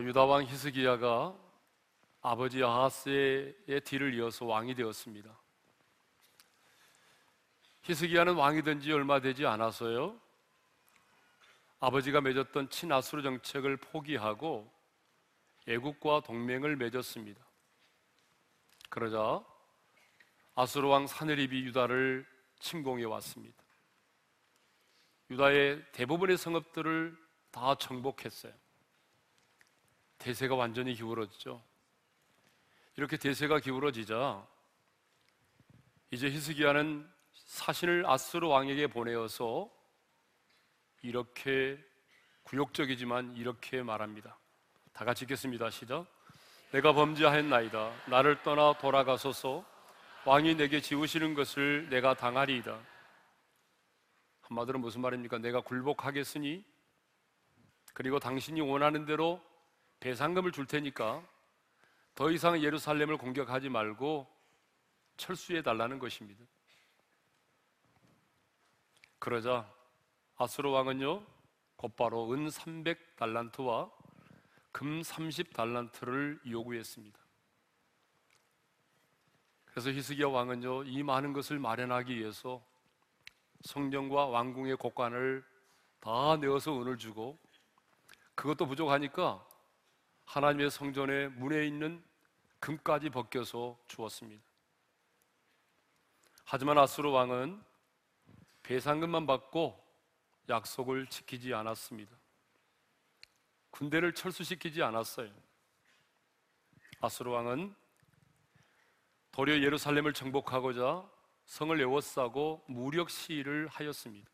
자, 유다 왕 히스기야가 아버지 아하스의 뒤를 이어서 왕이 되었습니다. 히스기야는 왕이 된 지 얼마 되지 않아서요. 아버지가 맺었던 친아수르 정책을 포기하고 애국과 동맹을 맺었습니다. 그러자 아수르 왕 사느립이 유다를 침공해 왔습니다. 유다의 대부분의 성읍들을 다 정복했어요. 대세가 완전히 기울어지죠. 이렇게 대세가 기울어지자 이제 히스기야는 사신을 아수르 왕에게 보내어서 이렇게 굴욕적이지만 이렇게 말합니다. 다 같이 읽겠습니다. 시작. 내가 범죄하였나이다. 나를 떠나 돌아가소서. 왕이 내게 지우시는 것을 내가 당하리이다. 한마디로 무슨 말입니까? 내가 굴복하겠으니 그리고 당신이 원하는 대로 배상금을 줄 테니까 더 이상 예루살렘을 공격하지 말고 철수해 달라는 것입니다. 그러자 아수르 왕은요 곧바로 은 300달란트와 금 30달란트를 요구했습니다. 그래서 히스기야 왕은요 이 많은 것을 마련하기 위해서 성령과 왕궁의 곡관을 다 내어서 은을 주고 그것도 부족하니까 하나님의 성전의 문에 있는 금까지 벗겨서 주었습니다. 하지만 아수르 왕은 배상금만 받고 약속을 지키지 않았습니다. 군대를 철수시키지 않았어요. 아수르 왕은 도리어 예루살렘을 정복하고자 성을 에워싸고 무력 시위를 하였습니다.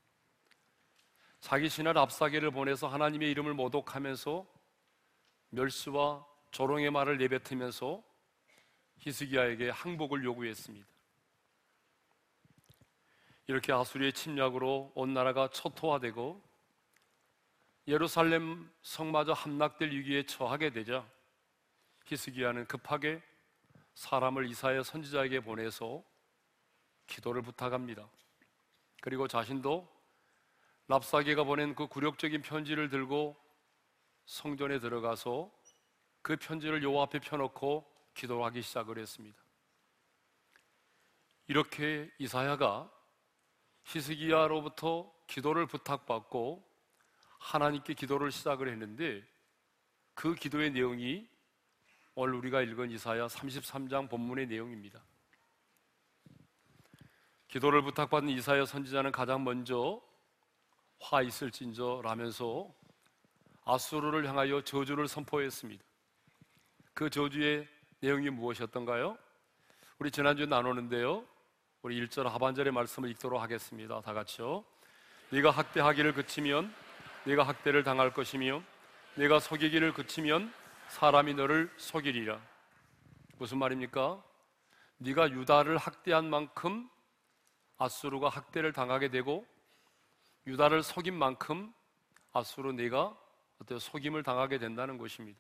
자기 신하 랍사게를 보내서 하나님의 이름을 모독하면서 멸수와 조롱의 말을 내뱉으면서 히스기야에게 항복을 요구했습니다. 이렇게 아수리의 침략으로 온 나라가 초토화되고 예루살렘 성마저 함락될 위기에 처하게 되자 히스기야는 급하게 사람을 이사야 선지자에게 보내서 기도를 부탁합니다. 그리고 자신도 랍사게가 보낸 그 굴욕적인 편지를 들고 성전에 들어가서 그 편지를 여호와 앞에 펴놓고 기도하기 시작을 했습니다. 이렇게 이사야가 히스기야로부터 기도를 부탁받고 하나님께 기도를 시작을 했는데 그 기도의 내용이 오늘 우리가 읽은 이사야 33장 본문의 내용입니다. 기도를 부탁받은 이사야 선지자는 가장 먼저 화 있을진저 라면서 아수르를 향하여 저주를 선포했습니다. 그 저주의 내용이 무엇이었던가요? 우리 지난주에 나누는데요. 우리 1절 하반절의 말씀을 읽도록 하겠습니다. 다 같이요. 네가 학대하기를 그치면 네가 학대를 당할 것이며 네가 속이기를 그치면 사람이 너를 속이리라. 무슨 말입니까? 네가 유다를 학대한 만큼 아수르가 학대를 당하게 되고 유다를 속인 만큼 아수르 네가 어떤 속임을 당하게 된다는 것입니다.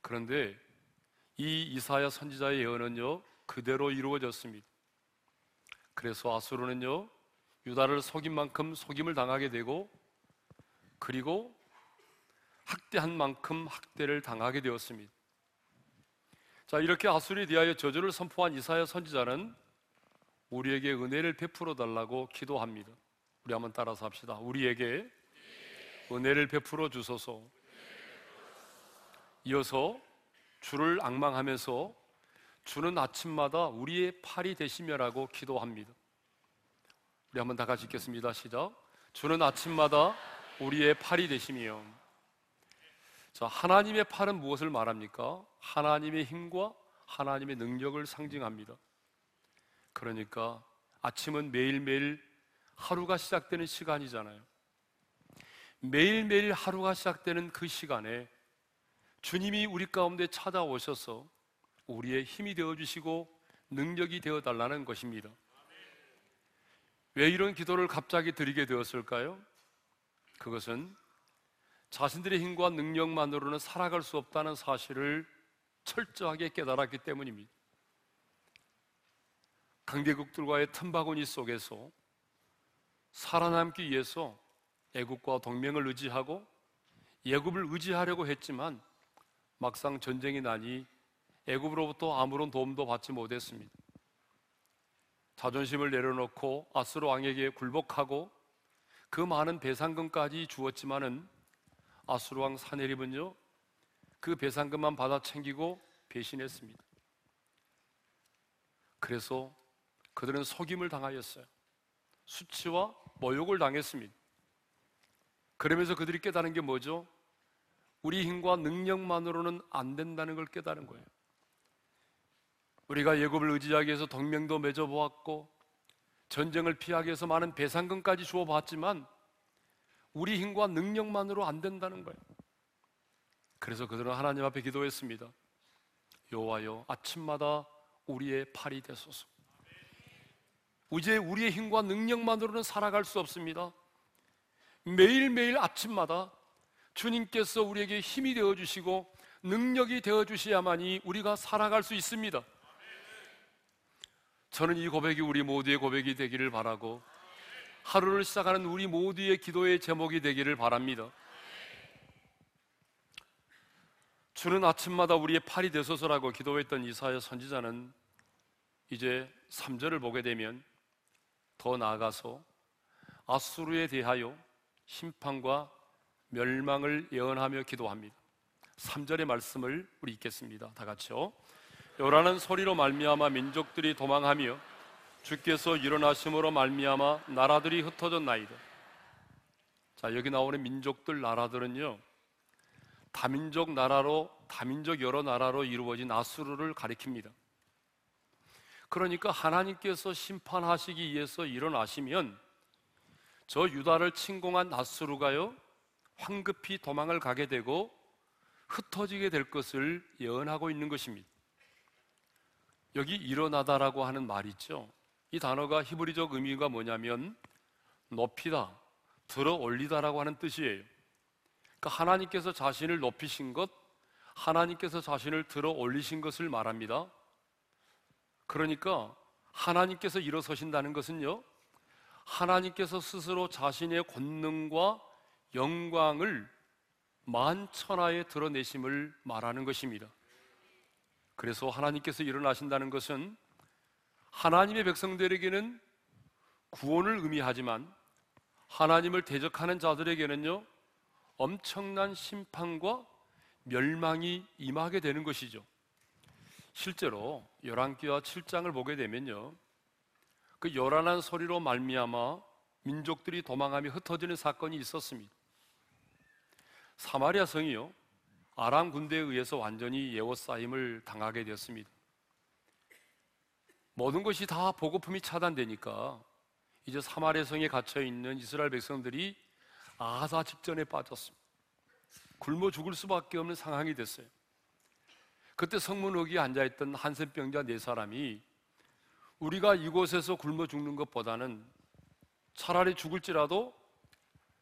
그런데 이 이사야 선지자의 예언은요 그대로 이루어졌습니다. 그래서 아수르는요 유다를 속인 만큼 속임을 당하게 되고 그리고 학대한 만큼 학대를 당하게 되었습니다. 자 이렇게 아수르에 대하여 저주를 선포한 이사야 선지자는 우리에게 은혜를 베풀어 달라고 기도합니다. 우리 한번 따라서 합시다. 우리에게 은혜를 베풀어 주소서. 이어서 주를 악망하면서 주는 아침마다 우리의 팔이 되시며라고 기도합니다. 우리 한번 다 같이 읽겠습니다. 시작. 주는 아침마다 우리의 팔이 되시며. 자, 하나님의 팔은 무엇을 말합니까? 하나님의 힘과 하나님의 능력을 상징합니다. 그러니까 아침은 매일매일 하루가 시작되는 시간이잖아요. 매일매일 하루가 시작되는 그 시간에 주님이 우리 가운데 찾아오셔서 우리의 힘이 되어 주시고 능력이 되어 달라는 것입니다. 왜 이런 기도를 갑자기 드리게 되었을까요? 그것은 자신들의 힘과 능력만으로는 살아갈 수 없다는 사실을 철저하게 깨달았기 때문입니다. 강대국들과의 틈바구니 속에서 살아남기 위해서 애국과 동맹을 의지하고 예굽을 의지하려고 했지만 막상 전쟁이 나니 애굽으로부터 아무런 도움도 받지 못했습니다. 자존심을 내려놓고 아스로 왕에게 굴복하고 그 많은 배상금까지 주었지만은 아스로 왕 사내립은요 그 배상금만 받아 챙기고 배신했습니다. 그래서 그들은 속임을 당하였어요. 수치와 모욕을 당했습니다. 그러면서 그들이 깨달은 게 뭐죠? 우리 힘과 능력만으로는 안 된다는 걸 깨달은 거예요. 우리가 예굽을 의지하기 위해서 동맹도 맺어보았고 전쟁을 피하기 위해서 많은 배상금까지 주어봤지만 우리 힘과 능력만으로 안 된다는 거예요. 그래서 그들은 하나님 앞에 기도했습니다. 여호와여 아침마다 우리의 팔이 되소서. 이제 우리의 힘과 능력만으로는 살아갈 수 없습니다. 매일매일 아침마다 주님께서 우리에게 힘이 되어 주시고 능력이 되어 주셔야만이 우리가 살아갈 수 있습니다. 저는 이 고백이 우리 모두의 고백이 되기를 바라고 하루를 시작하는 우리 모두의 기도의 제목이 되기를 바랍니다. 주는 아침마다 우리의 팔이 되소서라고 기도했던 이사야 선지자는 이제 3절을 보게 되면 더 나아가서 아수르에 대하여 심판과 멸망을 예언하며 기도합니다. 3절의 말씀을 우리 읽겠습니다. 다 같이요. 요라는 소리로 말미암아 민족들이 도망하며 주께서 일어나심으로 말미암아 나라들이 흩어졌나이다. 자, 여기 나오는 민족들 나라들은요. 다민족 나라로 다민족 여러 나라로 이루어진 아수르를 가리킵니다. 그러니까 하나님께서 심판하시기 위해서 일어나시면 저 유다를 침공한 나스루가요 황급히 도망을 가게 되고 흩어지게 될 것을 예언하고 있는 것입니다. 여기 일어나다라고 하는 말 있죠. 이 단어가 히브리적 의미가 뭐냐면 높이다, 들어 올리다라고 하는 뜻이에요. 그러니까 하나님께서 자신을 높이신 것, 하나님께서 자신을 들어 올리신 것을 말합니다. 그러니까 하나님께서 일어서신다는 것은요, 하나님께서 스스로 자신의 권능과 영광을 만천하에 드러내심을 말하는 것입니다. 그래서 하나님께서 일어나신다는 것은 하나님의 백성들에게는 구원을 의미하지만 하나님을 대적하는 자들에게는요 엄청난 심판과 멸망이 임하게 되는 것이죠. 실제로 열왕기와 7장을 보게 되면요. 그 요란한 소리로 말미암아 민족들이 도망하며 흩어지는 사건이 있었습니다. 사마리아 성이요. 아람 군대에 의해서 완전히 예워싸임을 당하게 되었습니다. 모든 것이 다 보급품이 차단되니까 이제 사마리아 성에 갇혀 있는 이스라엘 백성들이 아사 직전에 빠졌습니다. 굶어 죽을 수밖에 없는 상황이 됐어요. 그때 성문 옥에 앉아 있던 한센병자 네 사람이 우리가 이곳에서 굶어 죽는 것보다는 차라리 죽을지라도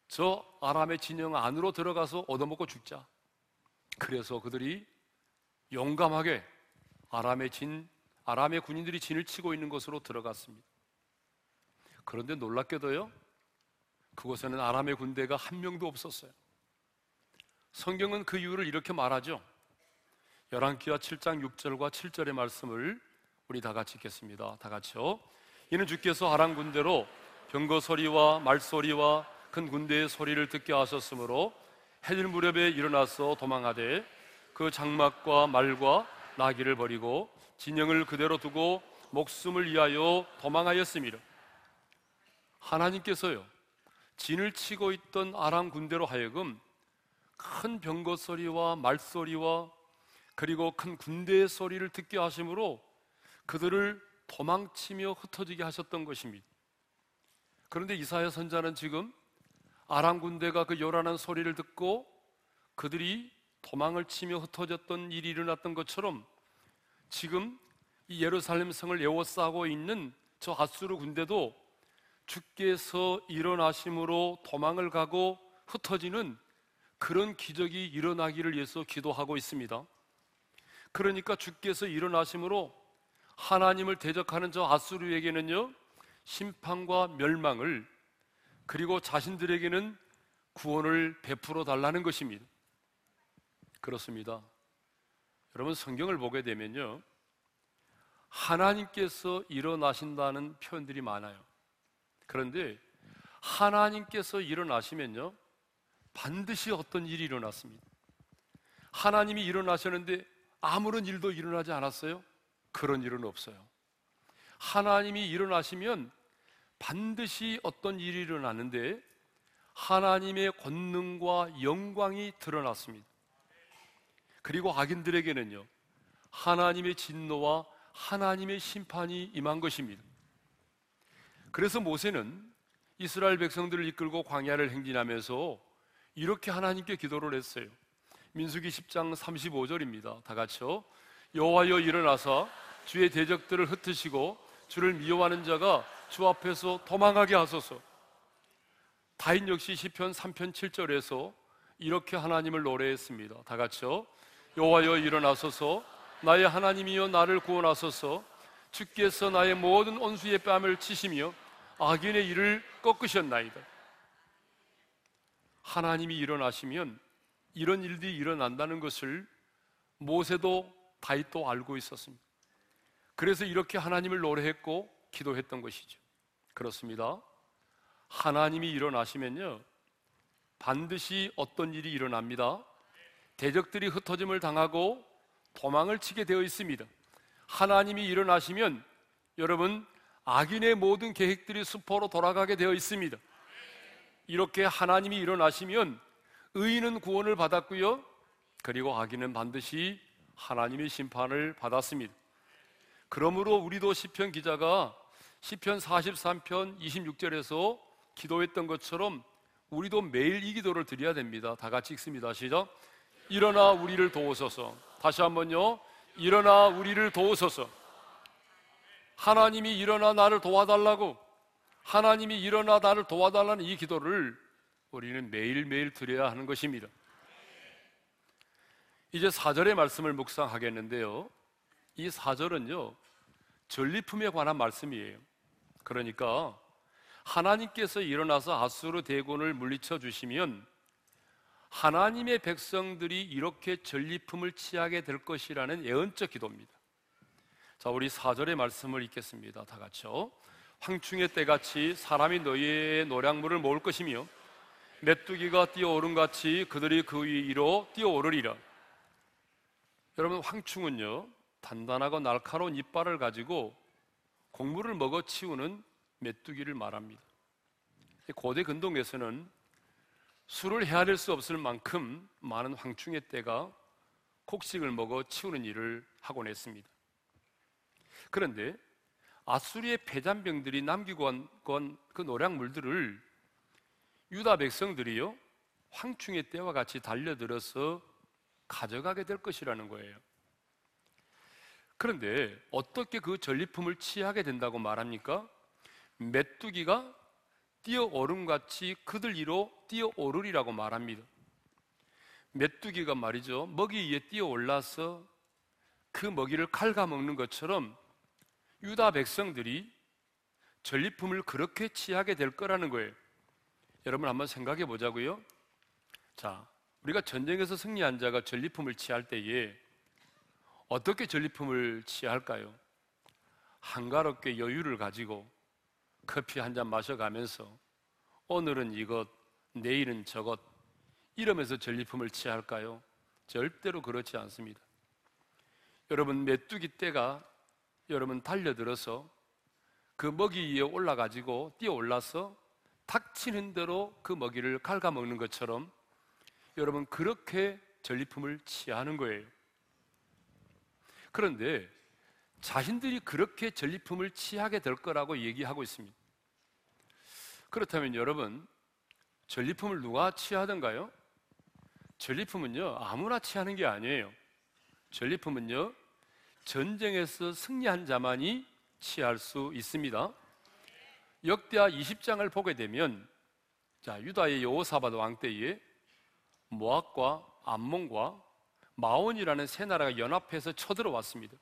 저 아람의 진영 안으로 들어가서 얻어먹고 죽자. 그래서 그들이 용감하게 아람의 진, 아람의 군인들이 진을 치고 있는 곳으로 들어갔습니다. 그런데 놀랍게도요, 그곳에는 아람의 군대가 한 명도 없었어요. 성경은 그 이유를 이렇게 말하죠. 열왕기하 7장 6절과 7절의 말씀을 우리 다 같이 읽겠습니다. 다 같이요. 이는 주께서 아람 군대로 병거 소리와 말 소리와 큰 군대의 소리를 듣게 하셨으므로 해질 무렵에 일어나서 도망하되 그 장막과 말과 나귀를 버리고 진영을 그대로 두고 목숨을 위하여 도망하였습니다. 하나님께서요 진을 치고 있던 아람 군대로 하여금 큰 병거 소리와 말 소리와 그리고 큰 군대의 소리를 듣게 하심으로 그들을 도망치며 흩어지게 하셨던 것입니다. 그런데 이사야 선자는 지금 아람 군대가 그 요란한 소리를 듣고 그들이 도망을 치며 흩어졌던 일이 일어났던 것처럼 지금 이 예루살렘 성을 에워싸고 있는 저 아수르 군대도 주께서 일어나심으로 도망을 가고 흩어지는 그런 기적이 일어나기를 위해서 기도하고 있습니다. 그러니까 주께서 일어나심으로 하나님을 대적하는 저 아수르에게는요 심판과 멸망을 그리고 자신들에게는 구원을 베풀어 달라는 것입니다. 그렇습니다. 여러분 성경을 보게 되면요. 하나님께서 일어나신다는 표현들이 많아요. 그런데 하나님께서 일어나시면요. 반드시 어떤 일이 일어났습니다. 하나님이 일어나셨는데 아무런 일도 일어나지 않았어요? 그런 일은 없어요. 하나님이 일어나시면 반드시 어떤 일이 일어나는데 하나님의 권능과 영광이 드러났습니다. 그리고 악인들에게는요, 하나님의 진노와 하나님의 심판이 임한 것입니다. 그래서 모세는 이스라엘 백성들을 이끌고 광야를 행진하면서 이렇게 하나님께 기도를 했어요. 민수기 10장 35절입니다. 다 같이요. 여호와여 일어나서 주의 대적들을 흩으시고 주를 미워하는 자가 주 앞에서 도망하게 하소서. 다인 역시 시편 3편 7절에서 이렇게 하나님을 노래했습니다. 다 같이요. 여호와여 일어나소서 나의 하나님이여 나를 구원하소서 주께서 나의 모든 온수의 뺨을 치시며 악인의 일을 꺾으셨나이다. 하나님이 일어나시면 이런 일들이 일어난다는 것을 모세도 다윗도 알고 있었습니다. 그래서 이렇게 하나님을 노래했고 기도했던 것이죠. 그렇습니다. 하나님이 일어나시면요. 반드시 어떤 일이 일어납니다. 대적들이 흩어짐을 당하고 도망을 치게 되어 있습니다. 하나님이 일어나시면 여러분 악인의 모든 계획들이 수포로 돌아가게 되어 있습니다. 이렇게 하나님이 일어나시면 의인은 구원을 받았고요. 그리고 악인은 반드시 하나님의 심판을 받았습니다. 그러므로 우리도 시편 기자가 시편 43편 26절에서 기도했던 것처럼 우리도 매일 이 기도를 드려야 됩니다. 다 같이 읽습니다. 시작. 일어나 우리를 도우소서. 다시 한번요. 일어나 우리를 도우소서. 하나님이 일어나 나를 도와달라고 하나님이 일어나 나를 도와달라는 이 기도를 우리는 매일매일 드려야 하는 것입니다. 이제 사절의 말씀을 묵상하겠는데요. 이 사절은요, 전리품에 관한 말씀이에요. 그러니까 하나님께서 일어나서 아수르 대군을 물리쳐 주시면 하나님의 백성들이 이렇게 전리품을 취하게 될 것이라는 예언적 기도입니다. 자, 우리 사절의 말씀을 읽겠습니다. 다 같이요. 황충의 때같이 사람이 너희의 노량물을 모을 것이며 메뚜기가 뛰어오른 같이 그들이 그 위로 뛰어오르리라. 여러분 황충은요 단단하고 날카로운 이빨을 가지고 곡물을 먹어 치우는 메뚜기를 말합니다. 고대 근동에서는 술을 헤아릴 수 없을 만큼 많은 황충의 떼가 곡식을 먹어 치우는 일을 하곤 했습니다. 그런데 아수리의 폐잔병들이 남기고 그 노량물들을 유다 백성들이요 황충의 때와 같이 달려들어서 가져가게 될 것이라는 거예요. 그런데 어떻게 그 전리품을 취하게 된다고 말합니까? 메뚜기가 뛰어오름같이 그들 위로 뛰어오르리라고 말합니다. 메뚜기가 말이죠. 먹이 위에 뛰어올라서 그 먹이를 갉아먹는 것처럼 유다 백성들이 전리품을 그렇게 취하게 될 거라는 거예요. 여러분 한번 생각해 보자고요. 자, 우리가 전쟁에서 승리한 자가 전리품을 취할 때에 어떻게 전리품을 취할까요? 한가롭게 여유를 가지고 커피 한 잔 마셔가면서 오늘은 이것, 내일은 저것 이러면서 전리품을 취할까요? 절대로 그렇지 않습니다. 여러분 메뚜기 떼가 여러분 달려들어서 그 먹이 위에 올라가지고 뛰어 올라서 탁치는 대로 그 먹이를 갉아먹는 것처럼 여러분 그렇게 전리품을 취하는 거예요. 그런데 자신들이 그렇게 전리품을 취하게 될 거라고 얘기하고 있습니다. 그렇다면 여러분, 전리품을 누가 취하던가요? 전리품은요, 아무나 취하는 게 아니에요. 전리품은요, 전쟁에서 승리한 자만이 취할 수 있습니다. 역대하 20장을 보게 되면 자, 유다의 여호사밧 왕 때에 모압과 암몬과 마온이라는 세 나라가 연합해서 쳐들어왔습니다.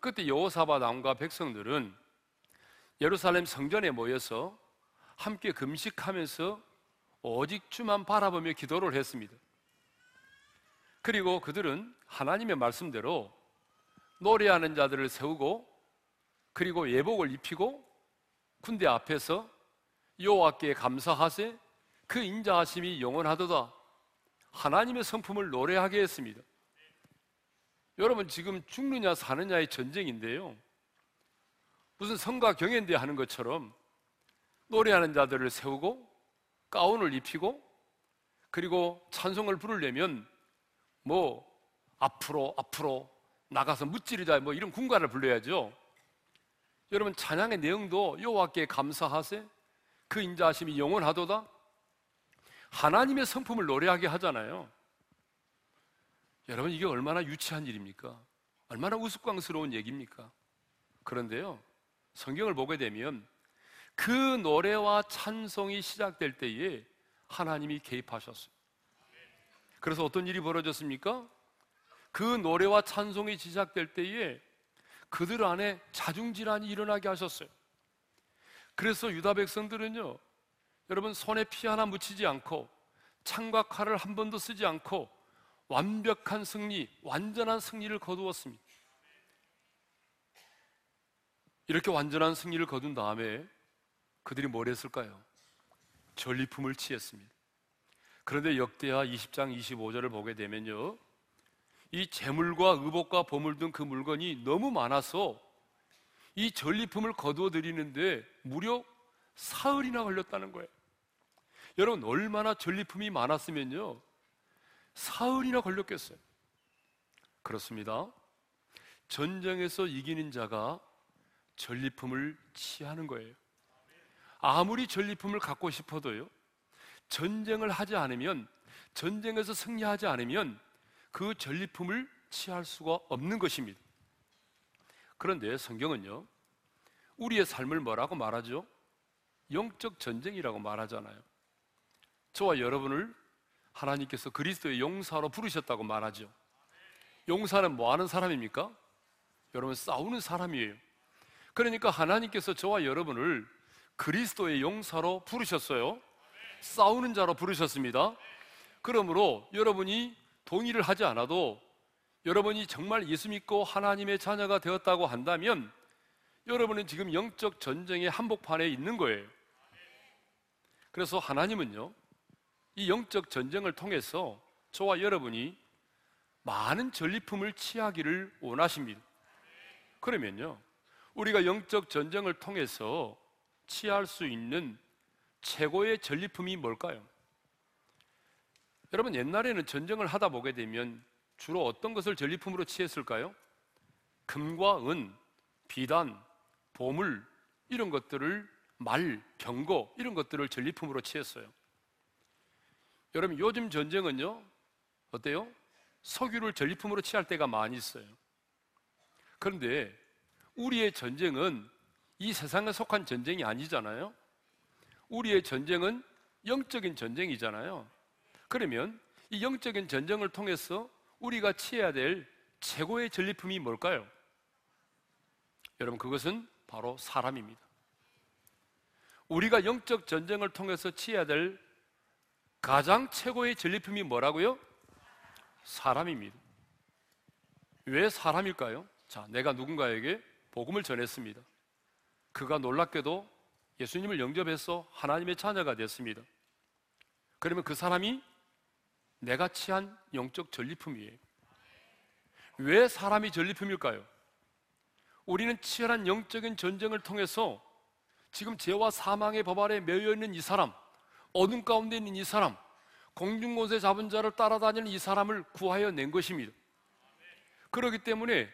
그때 여호사밧 왕과 백성들은 예루살렘 성전에 모여서 함께 금식하면서 오직 주만 바라보며 기도를 했습니다. 그리고 그들은 하나님의 말씀대로 노래하는 자들을 세우고 그리고 예복을 입히고 군대 앞에서 여호와께 감사하세 그 인자하심이 영원하도다 하나님의 성품을 노래하게 했습니다. 여러분 지금 죽느냐 사느냐의 전쟁인데요. 무슨 성가 경연대 하는 것처럼 노래하는 자들을 세우고 가운을 입히고 그리고 찬송을 부르려면 뭐 앞으로 앞으로 나가서 무찌르자 뭐 이런 군가를 불러야죠. 여러분 찬양의 내용도 여호와께 감사하세 그 인자하심이 영원하도다 하나님의 성품을 노래하게 하잖아요. 여러분 이게 얼마나 유치한 일입니까? 얼마나 우스꽝스러운 얘기입니까? 그런데요. 성경을 보게 되면 그 노래와 찬송이 시작될 때에 하나님이 개입하셨어요. 그래서 어떤 일이 벌어졌습니까? 그 노래와 찬송이 시작될 때에 그들 안에 자중질환이 일어나게 하셨어요. 그래서 유다 백성들은요, 여러분 손에 피 하나 묻히지 않고 창과 칼을 한 번도 쓰지 않고 완벽한 승리, 완전한 승리를 거두었습니다. 이렇게 완전한 승리를 거둔 다음에 그들이 뭘 했을까요? 전리품을 취했습니다. 그런데 역대하 20장 25절을 보게 되면요. 이 재물과 의복과 보물 등 그 물건이 너무 많아서 이 전리품을 거두어 드리는데 무려 사흘이나 걸렸다는 거예요. 여러분 얼마나 전리품이 많았으면요. 사흘이나 걸렸겠어요. 그렇습니다. 전쟁에서 이기는 자가 전리품을 취하는 거예요. 아무리 전리품을 갖고 싶어도요. 전쟁을 하지 않으면 전쟁에서 승리하지 않으면 그 전리품을 취할 수가 없는 것입니다. 그런데 성경은요. 우리의 삶을 뭐라고 말하죠? 영적 전쟁이라고 말하잖아요. 저와 여러분을 하나님께서 그리스도의 용사로 부르셨다고 말하죠. 용사는 뭐 하는 사람입니까? 여러분 싸우는 사람이에요. 그러니까 하나님께서 저와 여러분을 그리스도의 용사로 부르셨어요. 싸우는 자로 부르셨습니다. 그러므로 여러분이 동의를 하지 않아도 여러분이 정말 예수 믿고 하나님의 자녀가 되었다고 한다면 여러분은 지금 영적 전쟁의 한복판에 있는 거예요. 그래서 하나님은요, 이 영적 전쟁을 통해서 저와 여러분이 많은 전리품을 취하기를 원하십니다. 그러면요, 우리가 영적 전쟁을 통해서 취할 수 있는 최고의 전리품이 뭘까요? 여러분, 옛날에는 전쟁을 하다 보게 되면 주로 어떤 것을 전리품으로 취했을까요? 금과 은, 비단, 보물, 이런 것들을 말, 병거, 이런 것들을 전리품으로 취했어요. 여러분, 요즘 전쟁은요, 어때요? 석유를 전리품으로 취할 때가 많이 있어요. 그런데 우리의 전쟁은 이 세상에 속한 전쟁이 아니잖아요. 우리의 전쟁은 영적인 전쟁이잖아요. 그러면 이 영적인 전쟁을 통해서 우리가 취해야 될 최고의 전리품이 뭘까요? 여러분, 그것은 바로 사람입니다. 우리가 영적 전쟁을 통해서 취해야 될 가장 최고의 전리품이 뭐라고요? 사람입니다. 왜 사람일까요? 자, 내가 누군가에게 복음을 전했습니다. 그가 놀랍게도 예수님을 영접해서 하나님의 자녀가 됐습니다. 그러면 그 사람이 내가 취한 영적 전리품이에요. 왜 사람이 전리품일까요? 우리는 치열한 영적인 전쟁을 통해서 지금 죄와 사망의 법 아래 매여 있는 이 사람, 어둠 가운데 있는 이 사람, 공중곳에 잡은 자를 따라다니는 이 사람을 구하여 낸 것입니다. 그렇기 때문에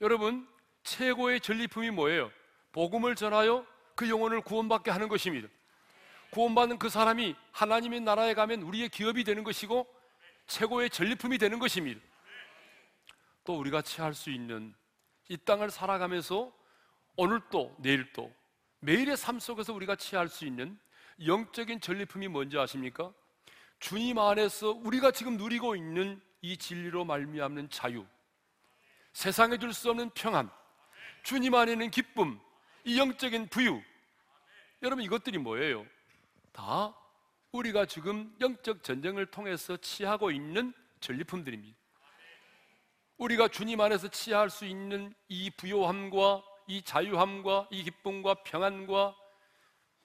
여러분 최고의 전리품이 뭐예요? 복음을 전하여 그 영혼을 구원받게 하는 것입니다. 구원받는 그 사람이 하나님의 나라에 가면 우리의 기업이 되는 것이고 최고의 전리품이 되는 것입니다. 또 우리가 취할 수 있는 이 땅을 살아가면서 오늘 또 내일 또 매일의 삶 속에서 우리가 취할 수 있는 영적인 전리품이 뭔지 아십니까? 주님 안에서 우리가 지금 누리고 있는 이 진리로 말미암는 자유, 세상에 줄 수 없는 평안, 주님 안에 있는 기쁨, 이 영적인 부유. 여러분 이것들이 뭐예요? 다 우리가 지금 영적 전쟁을 통해서 취하고 있는 전리품들입니다. 우리가 주님 안에서 취할 수 있는 이 부요함과 이 자유함과 이 기쁨과 평안과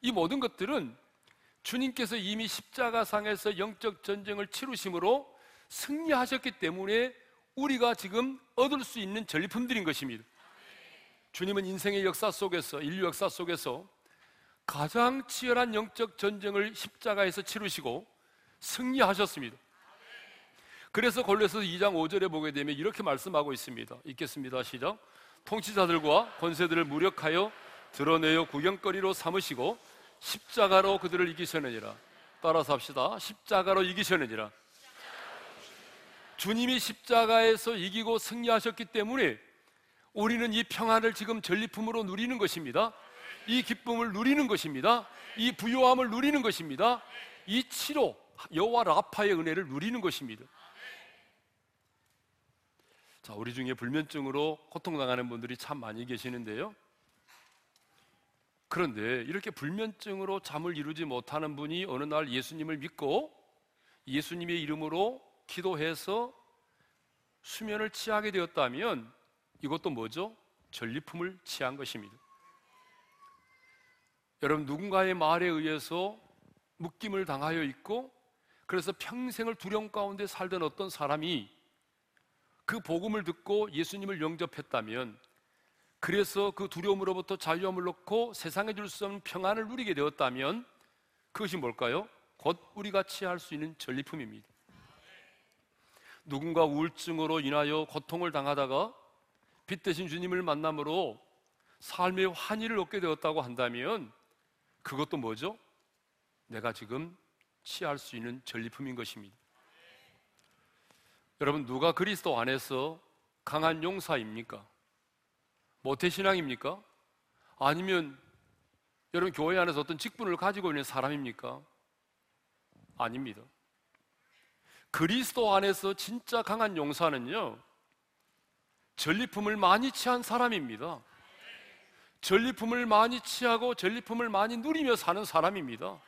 이 모든 것들은 주님께서 이미 십자가상에서 영적 전쟁을 치르심으로 승리하셨기 때문에 우리가 지금 얻을 수 있는 전리품들인 것입니다. 주님은 인생의 역사 속에서 인류 역사 속에서 가장 치열한 영적 전쟁을 십자가에서 치르시고 승리하셨습니다. 그래서 골로새서 2장 5절에 보게 되면 이렇게 말씀하고 있습니다. 읽겠습니다. 시작. 통치자들과 권세들을 무력하여 드러내어 구경거리로 삼으시고 십자가로 그들을 이기셨느니라. 따라서 합시다. 십자가로 이기셨느니라. 주님이 십자가에서 이기고 승리하셨기 때문에 우리는 이 평안을 지금 전리품으로 누리는 것입니다. 이 기쁨을 누리는 것입니다. 이 부요함을 누리는 것입니다. 이 치료, 여호와 라파의 은혜를 누리는 것입니다. 자, 우리 중에 불면증으로 고통당하는 분들이 참 많이 계시는데요. 그런데 이렇게 불면증으로 잠을 이루지 못하는 분이 어느 날 예수님을 믿고 예수님의 이름으로 기도해서 수면을 취하게 되었다면 이것도 뭐죠? 전리품을 취한 것입니다. 여러분 누군가의 말에 의해서 묶임을 당하여 있고 그래서 평생을 두려움 가운데 살던 어떤 사람이 그 복음을 듣고 예수님을 영접했다면 그래서 그 두려움으로부터 자유함을 놓고 세상에 줄 수 없는 평안을 누리게 되었다면 그것이 뭘까요? 곧 우리가 취할 수 있는 전리품입니다. 누군가 우울증으로 인하여 고통을 당하다가 빛 대신 주님을 만남으로 삶의 환희를 얻게 되었다고 한다면 그것도 뭐죠? 내가 지금 취할 수 있는 전리품인 것입니다. 여러분 누가 그리스도 안에서 강한 용사입니까? 모태신앙입니까? 아니면 여러분 교회 안에서 어떤 직분을 가지고 있는 사람입니까? 아닙니다. 그리스도 안에서 진짜 강한 용사는요, 전리품을 많이 취한 사람입니다. 전리품을 많이 취하고 전리품을 많이 누리며 사는 사람입니다.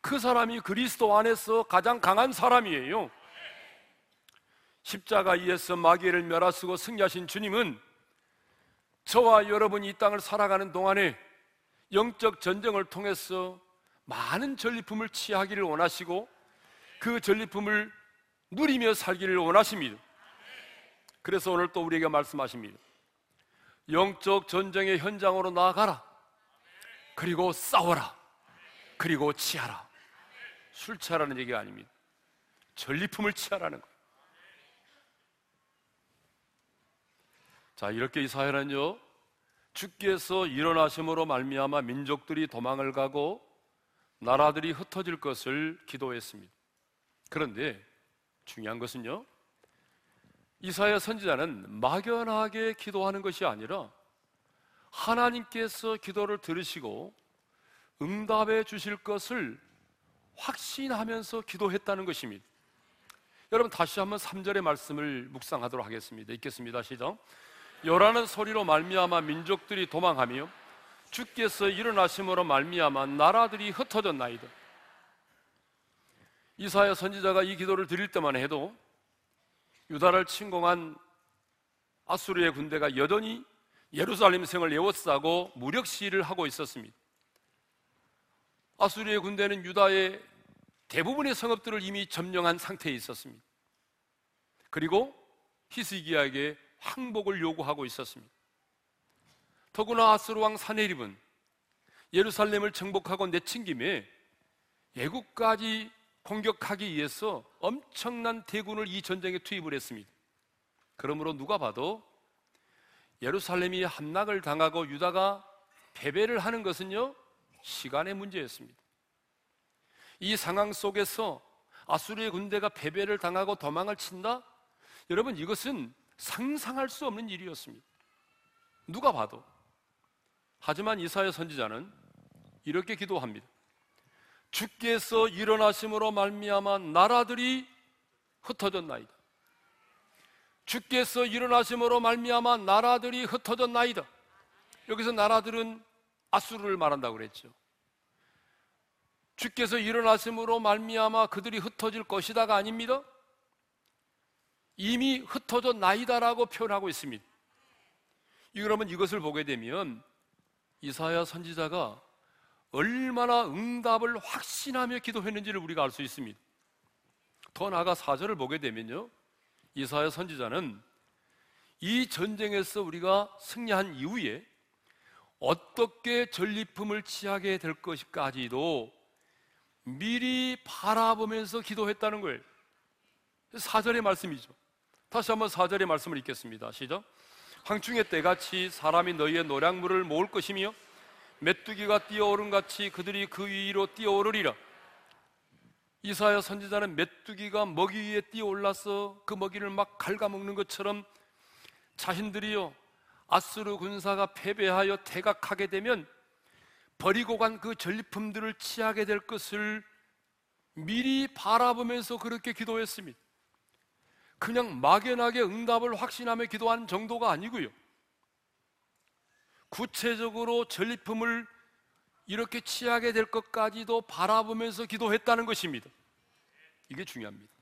그 사람이 그리스도 안에서 가장 강한 사람이에요. 십자가 위에서 마귀를 멸하시고 승리하신 주님은 저와 여러분이 이 땅을 살아가는 동안에 영적 전쟁을 통해서 많은 전리품을 취하기를 원하시고 그 전리품을 누리며 살기를 원하십니다. 그래서 오늘 또 우리에게 말씀하십니다. 영적 전쟁의 현장으로 나아가라. 그리고 싸워라. 그리고 취하라. 술 취하라는 얘기가 아닙니다. 전리품을 취하라는 거예요. 자, 이렇게 이사야는요. 주께서 일어나심으로 말미암아 민족들이 도망을 가고 나라들이 흩어질 것을 기도했습니다. 그런데 중요한 것은요. 이사야 선지자는 막연하게 기도하는 것이 아니라 하나님께서 기도를 들으시고 응답해 주실 것을 확신하면서 기도했다는 것입니다. 여러분 다시 한번 3절의 말씀을 묵상하도록 하겠습니다. 읽겠습니다. 시작. 요라는 소리로 말미암아 민족들이 도망하며 주께서 일어나심으로 말미암아 나라들이 흩어졌나이다. 이사야 선지자가 이 기도를 드릴 때만 해도 유다를 침공한 아수르의 군대가 여전히 예루살렘 성을 에워싸고 무력 시위를 하고 있었습니다. 아수르의 군대는 유다의 대부분의 성읍들을 이미 점령한 상태에 있었습니다. 그리고 히스기야에게 항복을 요구하고 있었습니다. 더구나 아스루 왕 사네립은 예루살렘을 정복하고 내친 김에 예국까지 공격하기 위해서 엄청난 대군을 이 전쟁에 투입을 했습니다. 그러므로 누가 봐도 예루살렘이 함락을 당하고 유다가 패배를 하는 것은요, 시간의 문제였습니다. 이 상황 속에서 아수르의 군대가 패배를 당하고 도망을 친다? 여러분, 이것은 상상할 수 없는 일이었습니다. 누가 봐도. 하지만 이사야 선지자는 이렇게 기도합니다. 주께서 일어나심으로 말미암아 나라들이 흩어졌나이다. 주께서 일어나심으로 말미암아 나라들이 흩어졌나이다. 여기서 나라들은 아수르를 말한다고 그랬죠. 주께서 일어나심으로 말미암아 그들이 흩어질 것이다가 아닙니다. 이미 흩어져 나이다라고 표현하고 있습니다. 그러면 이것을 보게 되면 이사야 선지자가 얼마나 응답을 확신하며 기도했는지를 우리가 알 수 있습니다. 더 나아가 사절을 보게 되면요. 이사야 선지자는 이 전쟁에서 우리가 승리한 이후에 어떻게 전리품을 취하게 될 것까지도 미리 바라보면서 기도했다는 거예요. 사절의 말씀이죠. 다시 한번 사절의 말씀을 읽겠습니다. 시작. 황충의 때같이 사람이 너희의 노량물을 모을 것이며 메뚜기가 뛰어오른 같이 그들이 그 위로 뛰어오르리라. 이사야 선지자는 메뚜기가 먹이 위에 뛰어올라서 그 먹이를 막 갉아먹는 것처럼 자신들이요 아수르 군사가 패배하여 퇴각하게 되면 버리고 간 그 전리품들을 취하게 될 것을 미리 바라보면서 그렇게 기도했습니다. 그냥 막연하게 응답을 확신하며 기도하는 정도가 아니고요. 구체적으로 전리품을 이렇게 취하게 될 것까지도 바라보면서 기도했다는 것입니다. 이게 중요합니다.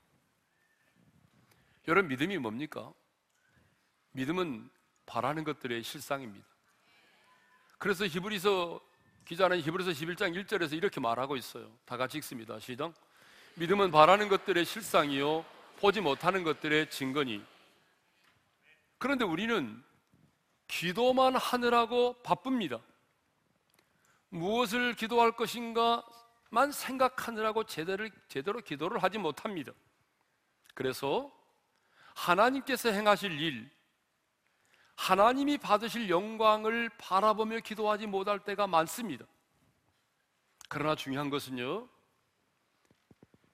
여러분, 믿음이 뭡니까? 믿음은 바라는 것들의 실상입니다. 그래서 히브리서 기자는 히브리서 11장 1절에서 이렇게 말하고 있어요. 다 같이 읽습니다. 시작. 믿음은 바라는 것들의 실상이요 보지 못하는 것들의 증거니. 그런데 우리는 기도만 하느라고 바쁩니다. 무엇을 기도할 것인가만 생각하느라고 제대로, 제대로 기도를 하지 못합니다. 그래서 하나님께서 행하실 일, 하나님이 받으실 영광을 바라보며 기도하지 못할 때가 많습니다. 그러나 중요한 것은요,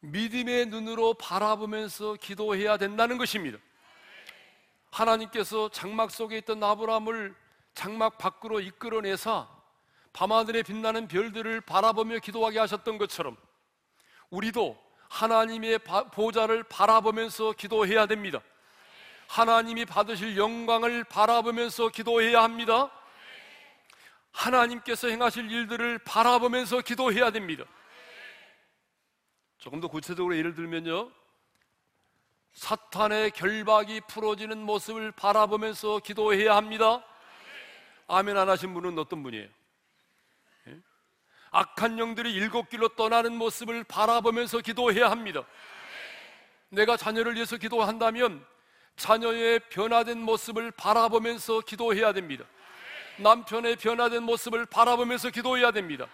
믿음의 눈으로 바라보면서 기도해야 된다는 것입니다. 하나님께서 장막 속에 있던 아브라함을 장막 밖으로 이끌어내사 밤하늘에 빛나는 별들을 바라보며 기도하게 하셨던 것처럼 우리도 하나님의 보좌를 바라보면서 기도해야 됩니다. 하나님이 받으실 영광을 바라보면서 기도해야 합니다. 하나님께서 행하실 일들을 바라보면서 기도해야 됩니다. 조금 더 구체적으로 예를 들면요. 사탄의 결박이 풀어지는 모습을 바라보면서 기도해야 합니다. 아멘 안 하신 분은 어떤 분이에요? 예? 악한 영들이 일곱 길로 떠나는 모습을 바라보면서 기도해야 합니다. 내가 자녀를 위해서 기도한다면 자녀의 변화된 모습을 바라보면서 기도해야 됩니다. 남편의 변화된 모습을 바라보면서 기도해야 됩니다.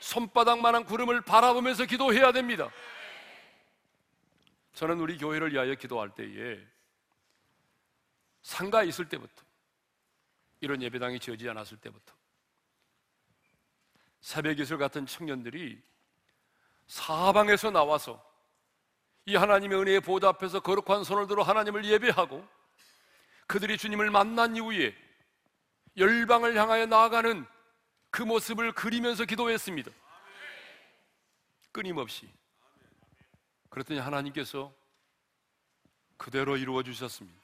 손바닥만한 구름을 바라보면서 기도해야 됩니다. 저는 우리 교회를 위하여 기도할 때에 상가에 있을 때부터 이런 예배당이 지어지지 않았을 때부터 예술 같은 청년들이 사방에서 나와서 이 하나님의 은혜의 보좌 앞에서 거룩한 손을 들어 하나님을 예배하고 그들이 주님을 만난 이후에 열방을 향하여 나아가는 그 모습을 그리면서 기도했습니다. 끊임없이. 그랬더니 하나님께서 그대로 이루어 주셨습니다.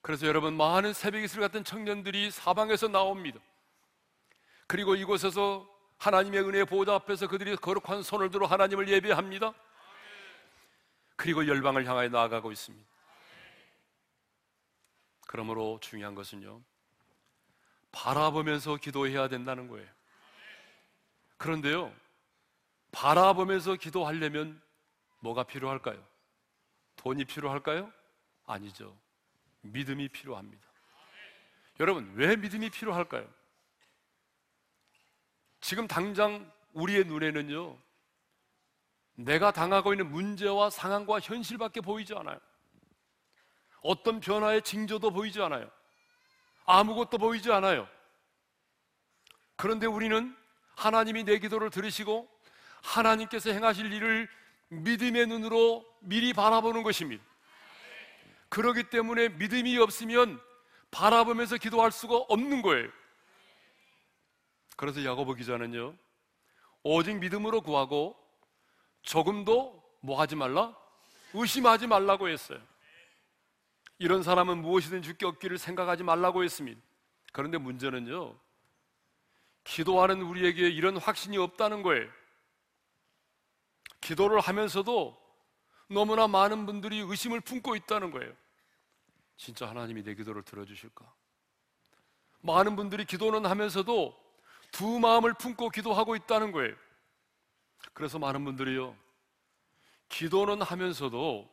그래서 여러분 많은 새벽 이슬 같은 청년들이 사방에서 나옵니다. 그리고 이곳에서 하나님의 은혜 보좌 앞에서 그들이 거룩한 손을 들어 하나님을 예배합니다. 그리고 열방을 향하여 나아가고 있습니다. 그러므로 중요한 것은요. 바라보면서 기도해야 된다는 거예요. 그런데요. 바라보면서 기도하려면 뭐가 필요할까요? 돈이 필요할까요? 아니죠. 믿음이 필요합니다. 여러분, 왜 믿음이 필요할까요? 지금 당장 우리의 눈에는요, 내가 당하고 있는 문제와 상황과 현실밖에 보이지 않아요. 어떤 변화의 징조도 보이지 않아요. 아무것도 보이지 않아요. 그런데 우리는 하나님이 내 기도를 들으시고 하나님께서 행하실 일을 믿음의 눈으로 미리 바라보는 것입니다. 그러기 때문에 믿음이 없으면 바라보면서 기도할 수가 없는 거예요. 그래서 야고보 기자는요, 오직 믿음으로 구하고 조금도 뭐 하지 말라? 의심하지 말라고 했어요. 이런 사람은 무엇이든 죽게 없기를 생각하지 말라고 했습니다. 그런데 문제는요, 기도하는 우리에게 이런 확신이 없다는 거예요. 기도를 하면서도 너무나 많은 분들이 의심을 품고 있다는 거예요. 진짜 하나님이 내 기도를 들어주실까? 많은 분들이 기도는 하면서도 두 마음을 품고 기도하고 있다는 거예요. 그래서 많은 분들이요, 기도는 하면서도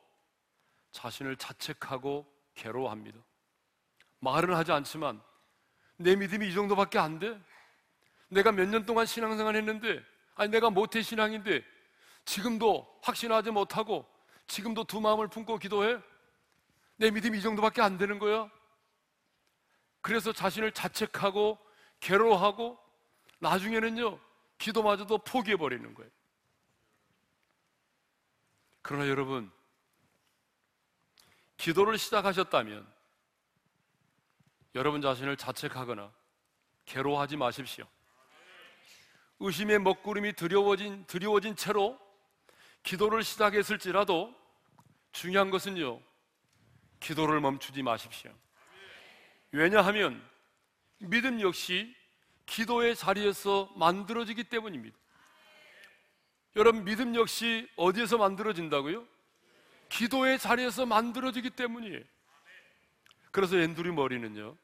자신을 자책하고 괴로워합니다. 말은 하지 않지만 내 믿음이 이 정도밖에 안 돼? 내가 몇 년 동안 신앙생활 했는데, 아니, 내가 모태 신앙인데, 지금도 확신하지 못하고, 지금도 두 마음을 품고 기도해? 내 믿음이 이 정도밖에 안 되는 거야? 그래서 자신을 자책하고, 괴로워하고, 나중에는요, 기도마저도 포기해버리는 거예요. 그러나 여러분, 기도를 시작하셨다면, 여러분 자신을 자책하거나 괴로워하지 마십시오. 의심의 먹구름이 두려워진, 두려워진 채로 기도를 시작했을지라도 중요한 것은요, 기도를 멈추지 마십시오. 왜냐하면 믿음 역시 기도의 자리에서 만들어지기 때문입니다. 여러분, 믿음 역시 어디에서 만들어진다고요? 기도의 자리에서 만들어지기 때문이에요. 그래서 앤드류 머리는요,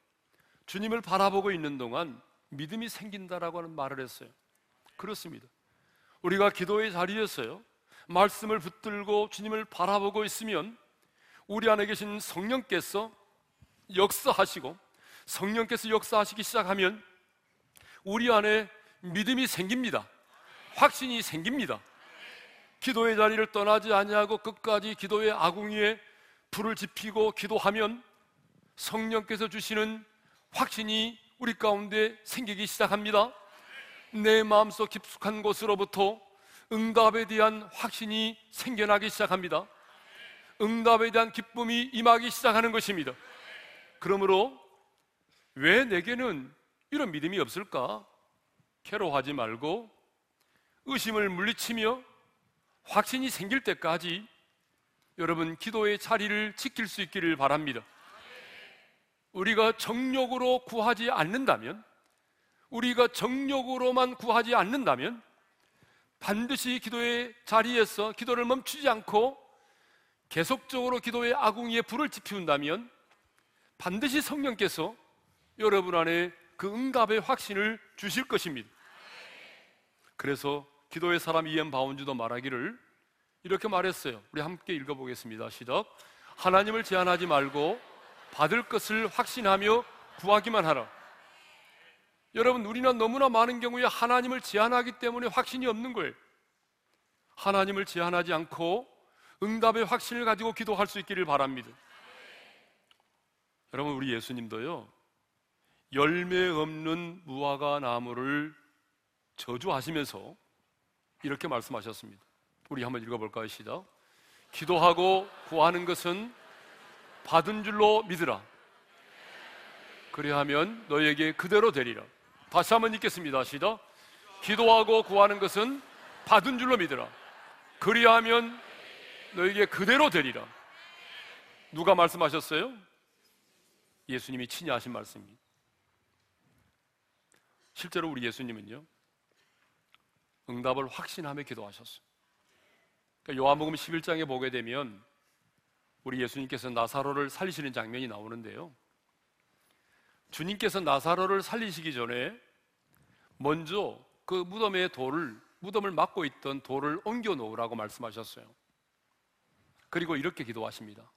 주님을 바라보고 있는 동안 믿음이 생긴다라고 하는 말을 했어요. 그렇습니다. 우리가 기도의 자리에서요, 말씀을 붙들고 주님을 바라보고 있으면 우리 안에 계신 성령께서 역사하시고 성령께서 역사하시기 시작하면 우리 안에 믿음이 생깁니다. 확신이 생깁니다. 기도의 자리를 떠나지 아니하고 끝까지 기도의 아궁이에 불을 지피고 기도하면 성령께서 주시는 확신이 우리 가운데 생기기 시작합니다. 내 마음속 깊숙한 곳으로부터 응답에 대한 확신이 생겨나기 시작합니다. 응답에 대한 기쁨이 임하기 시작하는 것입니다. 그러므로 왜 내게는 이런 믿음이 없을까? 괴로워하지 말고 의심을 물리치며 확신이 생길 때까지 여러분 기도의 자리를 지킬 수 있기를 바랍니다. 우리가 정력으로 구하지 않는다면, 우리가 정력으로만 구하지 않는다면, 반드시 기도의 자리에서 기도를 멈추지 않고 계속적으로 기도의 아궁이에 불을 지피운다면, 반드시 성령께서 여러분 안에 그 응답의 확신을 주실 것입니다. 그래서 기도의 사람 이엠 바운주도 말하기를 이렇게 말했어요. 우리 함께 읽어보겠습니다. 시작. 하나님을 제한하지 말고 받을 것을 확신하며 구하기만 하라. 여러분, 우리는 너무나 많은 경우에 하나님을 제한하기 때문에 확신이 없는 거예요. 하나님을 제한하지 않고 응답의 확신을 가지고 기도할 수 있기를 바랍니다. 여러분, 우리 예수님도요, 열매 없는 무화과 나무를 저주하시면서 이렇게 말씀하셨습니다. 우리 한번 읽어볼까요? 시작. 기도하고 구하는 것은 받은 줄로 믿으라. 그리하면 너에게 그대로 되리라. 다시 한번 읽겠습니다. 시작. 기도하고 구하는 것은 받은 줄로 믿으라. 그리하면 너에게 그대로 되리라. 누가 말씀하셨어요? 예수님이 친히 하신 말씀입니다. 실제로 우리 예수님은요, 응답을 확신하며 기도하셨어요. 그러니까 요한복음 11장에 보게 되면 우리 예수님께서 나사로를 살리시는 장면이 나오는데요. 주님께서 나사로를 살리시기 전에 먼저 그 무덤의 돌을 무덤을 막고 있던 돌을 옮겨 놓으라고 말씀하셨어요. 그리고 이렇게 기도하십니다.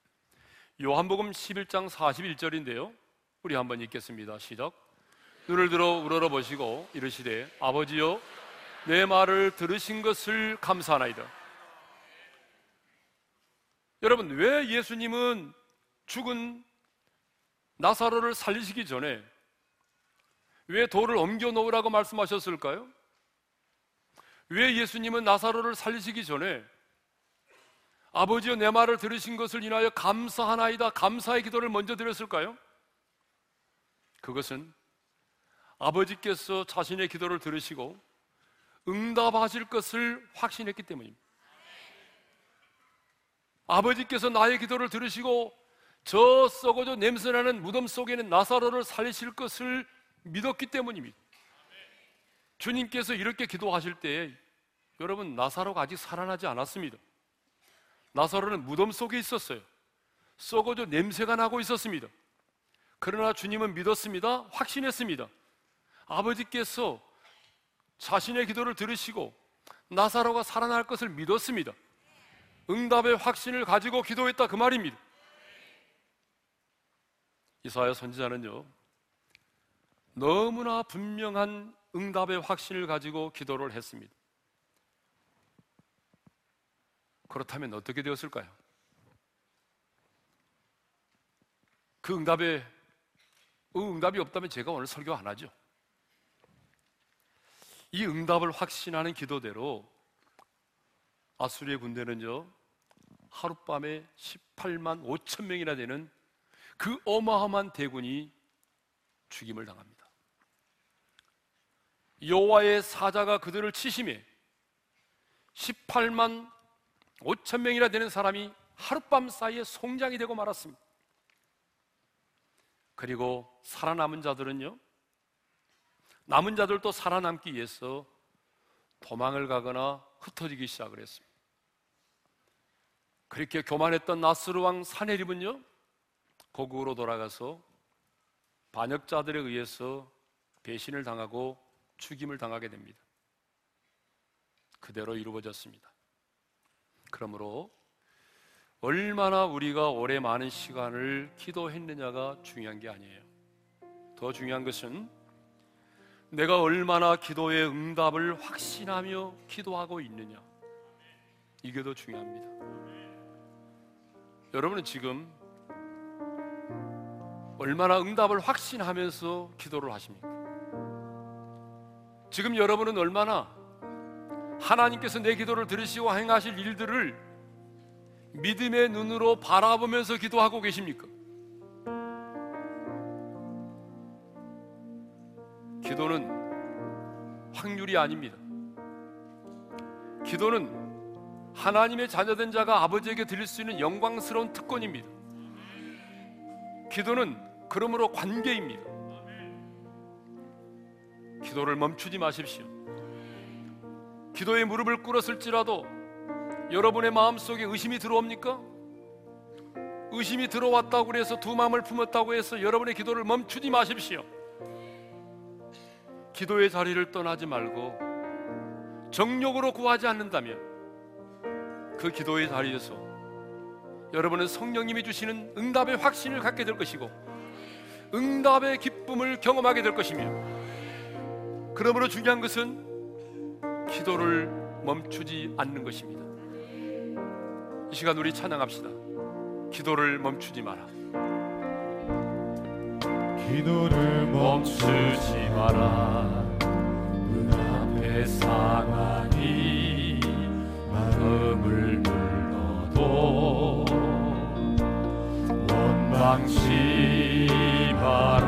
요한복음 11장 41절인데요. 우리 한번 읽겠습니다. 시작. 눈을 들어 우러러 보시고 이르시되 아버지여 내 말을 들으신 것을 감사하나이다. 여러분, 왜 예수님은 죽은 나사로를 살리시기 전에 왜 돌을 옮겨 놓으라고 말씀하셨을까요? 왜 예수님은 나사로를 살리시기 전에 아버지여 내 말을 들으신 것을 인하여 감사하나이다 감사의 기도를 먼저 드렸을까요? 그것은 아버지께서 자신의 기도를 들으시고 응답하실 것을 확신했기 때문입니다. 아버지께서 나의 기도를 들으시고 저 썩어져 냄새나는 무덤 속에는 나사로를 살리실 것을 믿었기 때문입니다. 주님께서 이렇게 기도하실 때 여러분 나사로가 아직 살아나지 않았습니다. 나사로는 무덤 속에 있었어요. 썩어져 냄새가 나고 있었습니다. 그러나 주님은 믿었습니다. 확신했습니다. 아버지께서 자신의 기도를 들으시고 나사로가 살아날 것을 믿었습니다. 응답의 확신을 가지고 기도했다 그 말입니다. 이사야 선지자는요. 너무나 분명한 응답의 확신을 가지고 기도를 했습니다. 그렇다면 어떻게 되었을까요? 그 응답에 응답이 없다면 제가 오늘 설교 안 하죠. 이 응답을 확신하는 기도대로 아수리의 군대는요 하룻밤에 18만 5천 명이나 되는 그 어마어마한 대군이 죽임을 당합니다. 여호와의 사자가 그들을 치심해 18만 5천 명이나 되는 사람이 하룻밤 사이에 송장이 되고 말았습니다. 그리고 살아남은 자들은요, 남은 자들도 살아남기 위해서 도망을 가거나 흩어지기 시작을 했습니다. 그렇게 교만했던 나스르 왕 사네립은요, 고국으로 돌아가서 반역자들에 의해서 배신을 당하고 죽임을 당하게 됩니다. 그대로 이루어졌습니다. 그러므로 얼마나 우리가 오래 많은 시간을 기도했느냐가 중요한 게 아니에요. 더 중요한 것은 내가 얼마나 기도의 응답을 확신하며 기도하고 있느냐. 이게 더 중요합니다. 여러분은 지금 얼마나 응답을 확신하면서 기도를 하십니까? 지금 여러분은 얼마나 하나님께서 내 기도를 들으시고 행하실 일들을 믿음의 눈으로 바라보면서 기도하고 계십니까? 기도는 확률이 아닙니다. 기도는 하나님의 자녀된 자가 아버지에게 드릴 수 있는 영광스러운 특권입니다. 기도는 그러므로 관계입니다. 기도를 멈추지 마십시오. 기도에 무릎을 꿇었을지라도 여러분의 마음 속에 의심이 들어옵니까? 의심이 들어왔다고 해서 두 마음을 품었다고 해서 여러분의 기도를 멈추지 마십시오. 기도의 자리를 떠나지 말고 정욕으로 구하지 않는다면 그 기도의 자리에서 여러분은 성령님이 주시는 응답의 확신을 갖게 될 것이고 응답의 기쁨을 경험하게 될 것이며 그러므로 중요한 것은 기도를 멈추지 않는 것입니다. 이 시간 우리 찬양합시다. 기도를 멈추지 마라. 기도를 멈추지 마라. 눈앞에 상황이 마음을 눌러도 원망치 마라.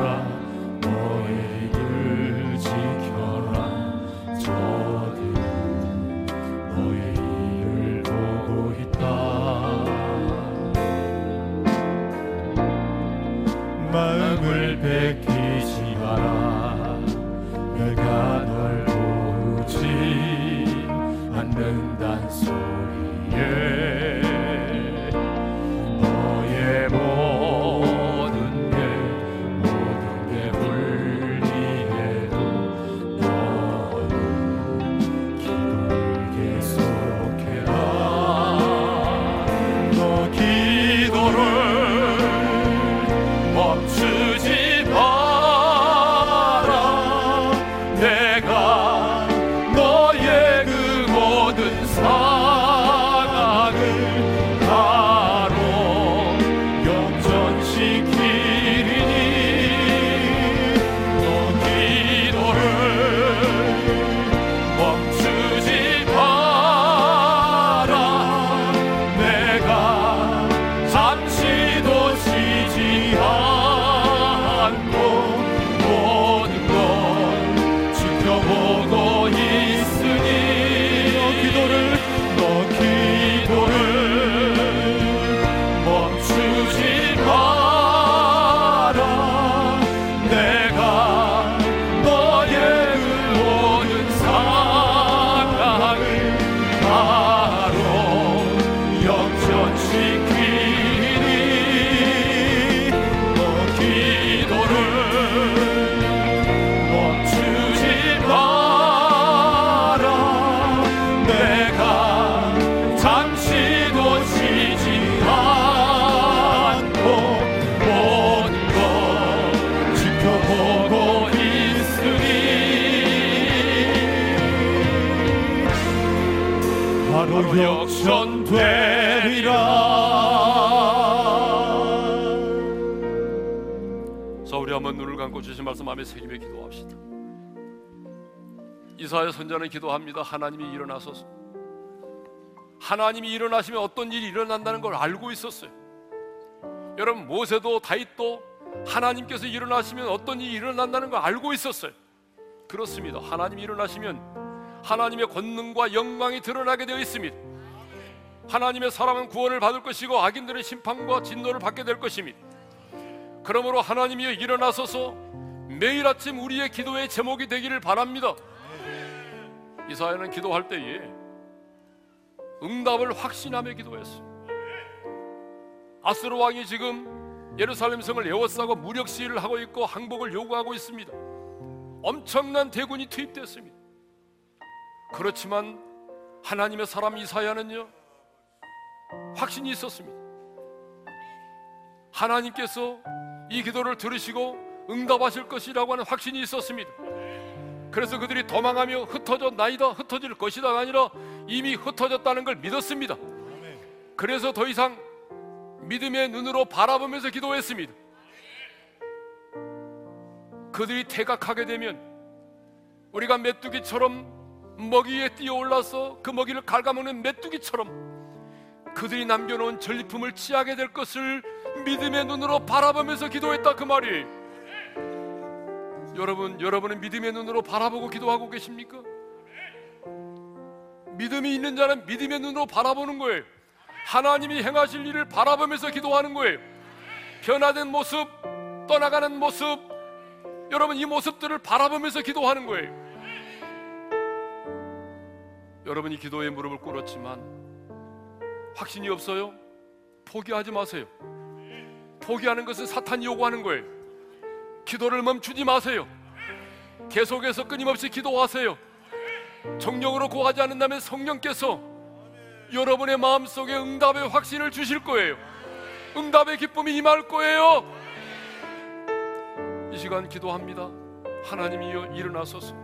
한번 눈을 감고 주신 말씀 마음에 새기며 기도합시다. 이사야 선자는 기도합니다. 하나님이 일어나소서. 하나님이 일어나시면 어떤 일이 일어난다는 걸 알고 있었어요. 여러분 모세도 다윗도 하나님께서 일어나시면 어떤 일이 일어난다는 걸 알고 있었어요. 그렇습니다. 하나님이 일어나시면 하나님의 권능과 영광이 드러나게 되어 있습니다. 하나님의 사람은 구원을 받을 것이고 악인들은 심판과 진노를 받게 될 것입니다 그러므로 하나님이 일어나서서 매일 아침 우리의 기도의 제목이 되기를 바랍니다. 이사야는 기도할 때에 응답을 확신하며 기도했어요. 아스로 왕이 지금 예루살렘 성을 에워싸고 무력 시위를 하고 있고 항복을 요구하고 있습니다. 엄청난 대군이 투입됐습니다. 그렇지만 하나님의 사람 이사야는요 확신이 있었습니다. 하나님께서 이 기도를 들으시고 응답하실 것이라고 하는 확신이 있었습니다. 그래서 그들이 도망하며 흩어져 나이다 흩어질 것이다가 아니라 이미 흩어졌다는 걸 믿었습니다. 그래서 더 이상 믿음의 눈으로 바라보면서 기도했습니다. 그들이 퇴각하게 되면 우리가 메뚜기처럼 먹이 위에 뛰어올라서 그 먹이를 갉아먹는 메뚜기처럼 그들이 남겨놓은 전리품을 취하게 될 것을 믿음의 눈으로 바라보면서 기도했다 그 말이. 여러분 여러분은 믿음의 눈으로 바라보고 기도하고 계십니까? 믿음이 있는 자는 믿음의 눈으로 바라보는 거예요. 하나님이 행하실 일을 바라보면서 기도하는 거예요. 변화된 모습 떠나가는 모습 여러분 이 모습들을 바라보면서 기도하는 거예요. 여러분이 기도에 무릎을 꿇었지만 확신이 없어요? 포기하지 마세요 포기하는 것은 사탄이 요구하는 거예요. 기도를 멈추지 마세요. 계속해서 끊임없이 기도하세요. 정령으로 구하지 않는다면 성령께서 여러분의 마음속에 응답의 확신을 주실 거예요. 응답의 기쁨이 임할 거예요. 이 시간 기도합니다. 하나님이여 일어나소서.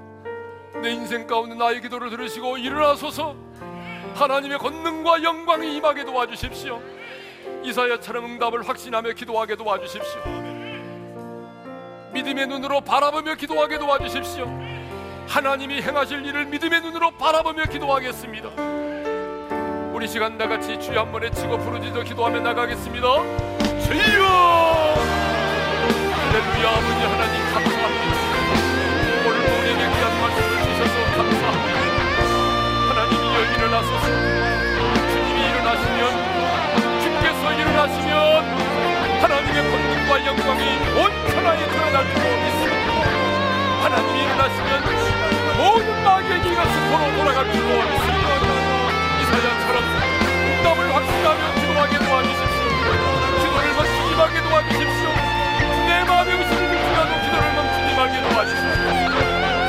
내 인생 가운데 나의 기도를 들으시고 일어나소서. 하나님의 권능과 영광이 임하게 도와주십시오. 이사야처럼 응답을 확신하며 기도하게 도와주십시오. 믿음의 눈으로 바라보며 기도하게 도와주십시오. 하나님이 행하실 일을 믿음의 눈으로 바라보며 기도하겠습니다. 우리 시간 다 같이 주여 한 번에 치고 부르짖어 기도하며 나가겠습니다. 주여! 할렐루야 아버지 하나님 감사합니다. 줄 믿습니다. 하나님이 일어나시면 모든 마귀의 기가 스포로 돌아갈 줄 믿습니다. 이사야처럼 응답을 확신하며 기도하게 도와주십시오. 기도를 멈추지 말게 도와주십시오. 내 마음에 의심이 들지라도 기도를 멈추지 말게 도와주십시오.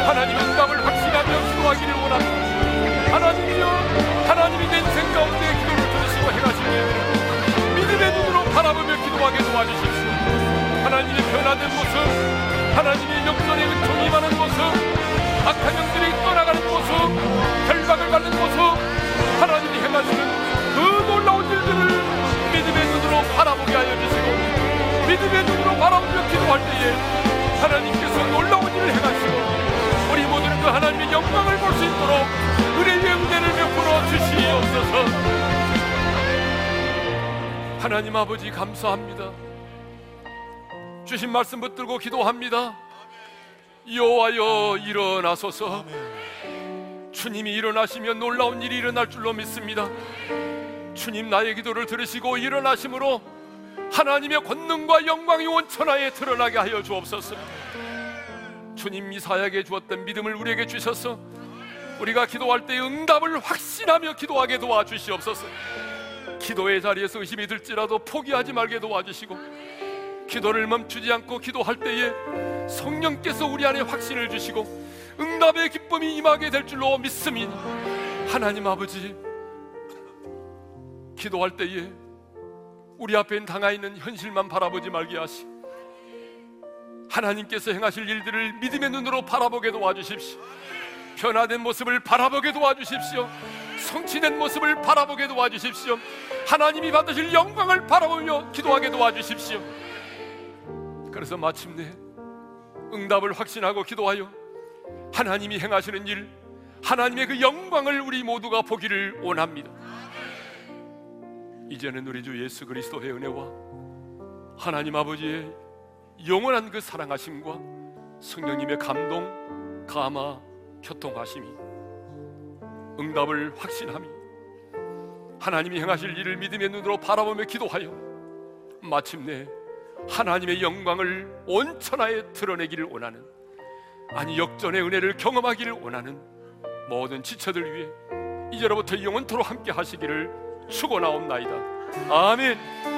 하나님 응답을 확신하며 기도하기를 원합니다. 하나님이여 하나님이 내 인생 가운데 기도를 들으시고 행하시는 믿음의 눈으로 바라보며 기도하게 도와주십시오. 하나님의 변화된 모습, 하나님의 역전의 은총이 임하는 모습, 악한 영들이 떠나가는 모습, 결박을 받는 모습, 하나님이 행하시는 그 놀라운 일들을 믿음의 눈으로 바라보게 하여 주시고, 믿음의 눈으로 바라보며 기도할 때에 하나님께서 놀라운 일을 행하시고, 우리 모두는 그 하나님의 영광을 볼 수 있도록 은혜의 은혜를 베풀어 주시옵소서. 하나님 아버지 감사합니다. 주신 말씀 붙들고 기도합니다. 여호와여 일어나소서. 주님이 일어나시면 놀라운 일이 일어날 줄로 믿습니다. 주님 나의 기도를 들으시고 일어나심으로 하나님의 권능과 영광이 온 천하에 드러나게 하여 주옵소서. 주님 이사야에게 주었던 믿음을 우리에게 주셔서 우리가 기도할 때 응답을 확신하며 기도하게 도와주시옵소서. 기도의 자리에서 의심이 들지라도 포기하지 말게 도와주시고 기도를 멈추지 않고 기도할 때에 성령께서 우리 안에 확신을 주시고 응답의 기쁨이 임하게 될 줄로 믿습니다. 하나님 아버지 기도할 때에 우리 앞에 당하 있는 현실만 바라보지 말게 하시 하나님께서 행하실 일들을 믿음의 눈으로 바라보게 도와주십시오. 변화된 모습을 바라보게 도와주십시오. 성취된 모습을 바라보게 도와주십시오. 하나님이 받으실 영광을 바라보며 기도하게 도와주십시오. 그래서 마침내 응답을 확신하고 기도하여 하나님이 행하시는 일, 하나님의 그 영광을 우리 모두가 보기를 원합니다. 이제는 우리 주 예수 그리스도의 은혜와 하나님 아버지의 영원한 그 사랑하심과 성령님의 감동, 감화, 교통하심이 응답을 확신함이 하나님이 행하실 일을 믿음의 눈으로 바라보며 기도하여 마침내 하나님의 영광을 온 천하에 드러내기를 원하는 아니 역전의 은혜를 경험하기를 원하는 모든 지체들 위해 이제로부터 영원토록 함께 하시기를 축원하옵나이다. 아멘.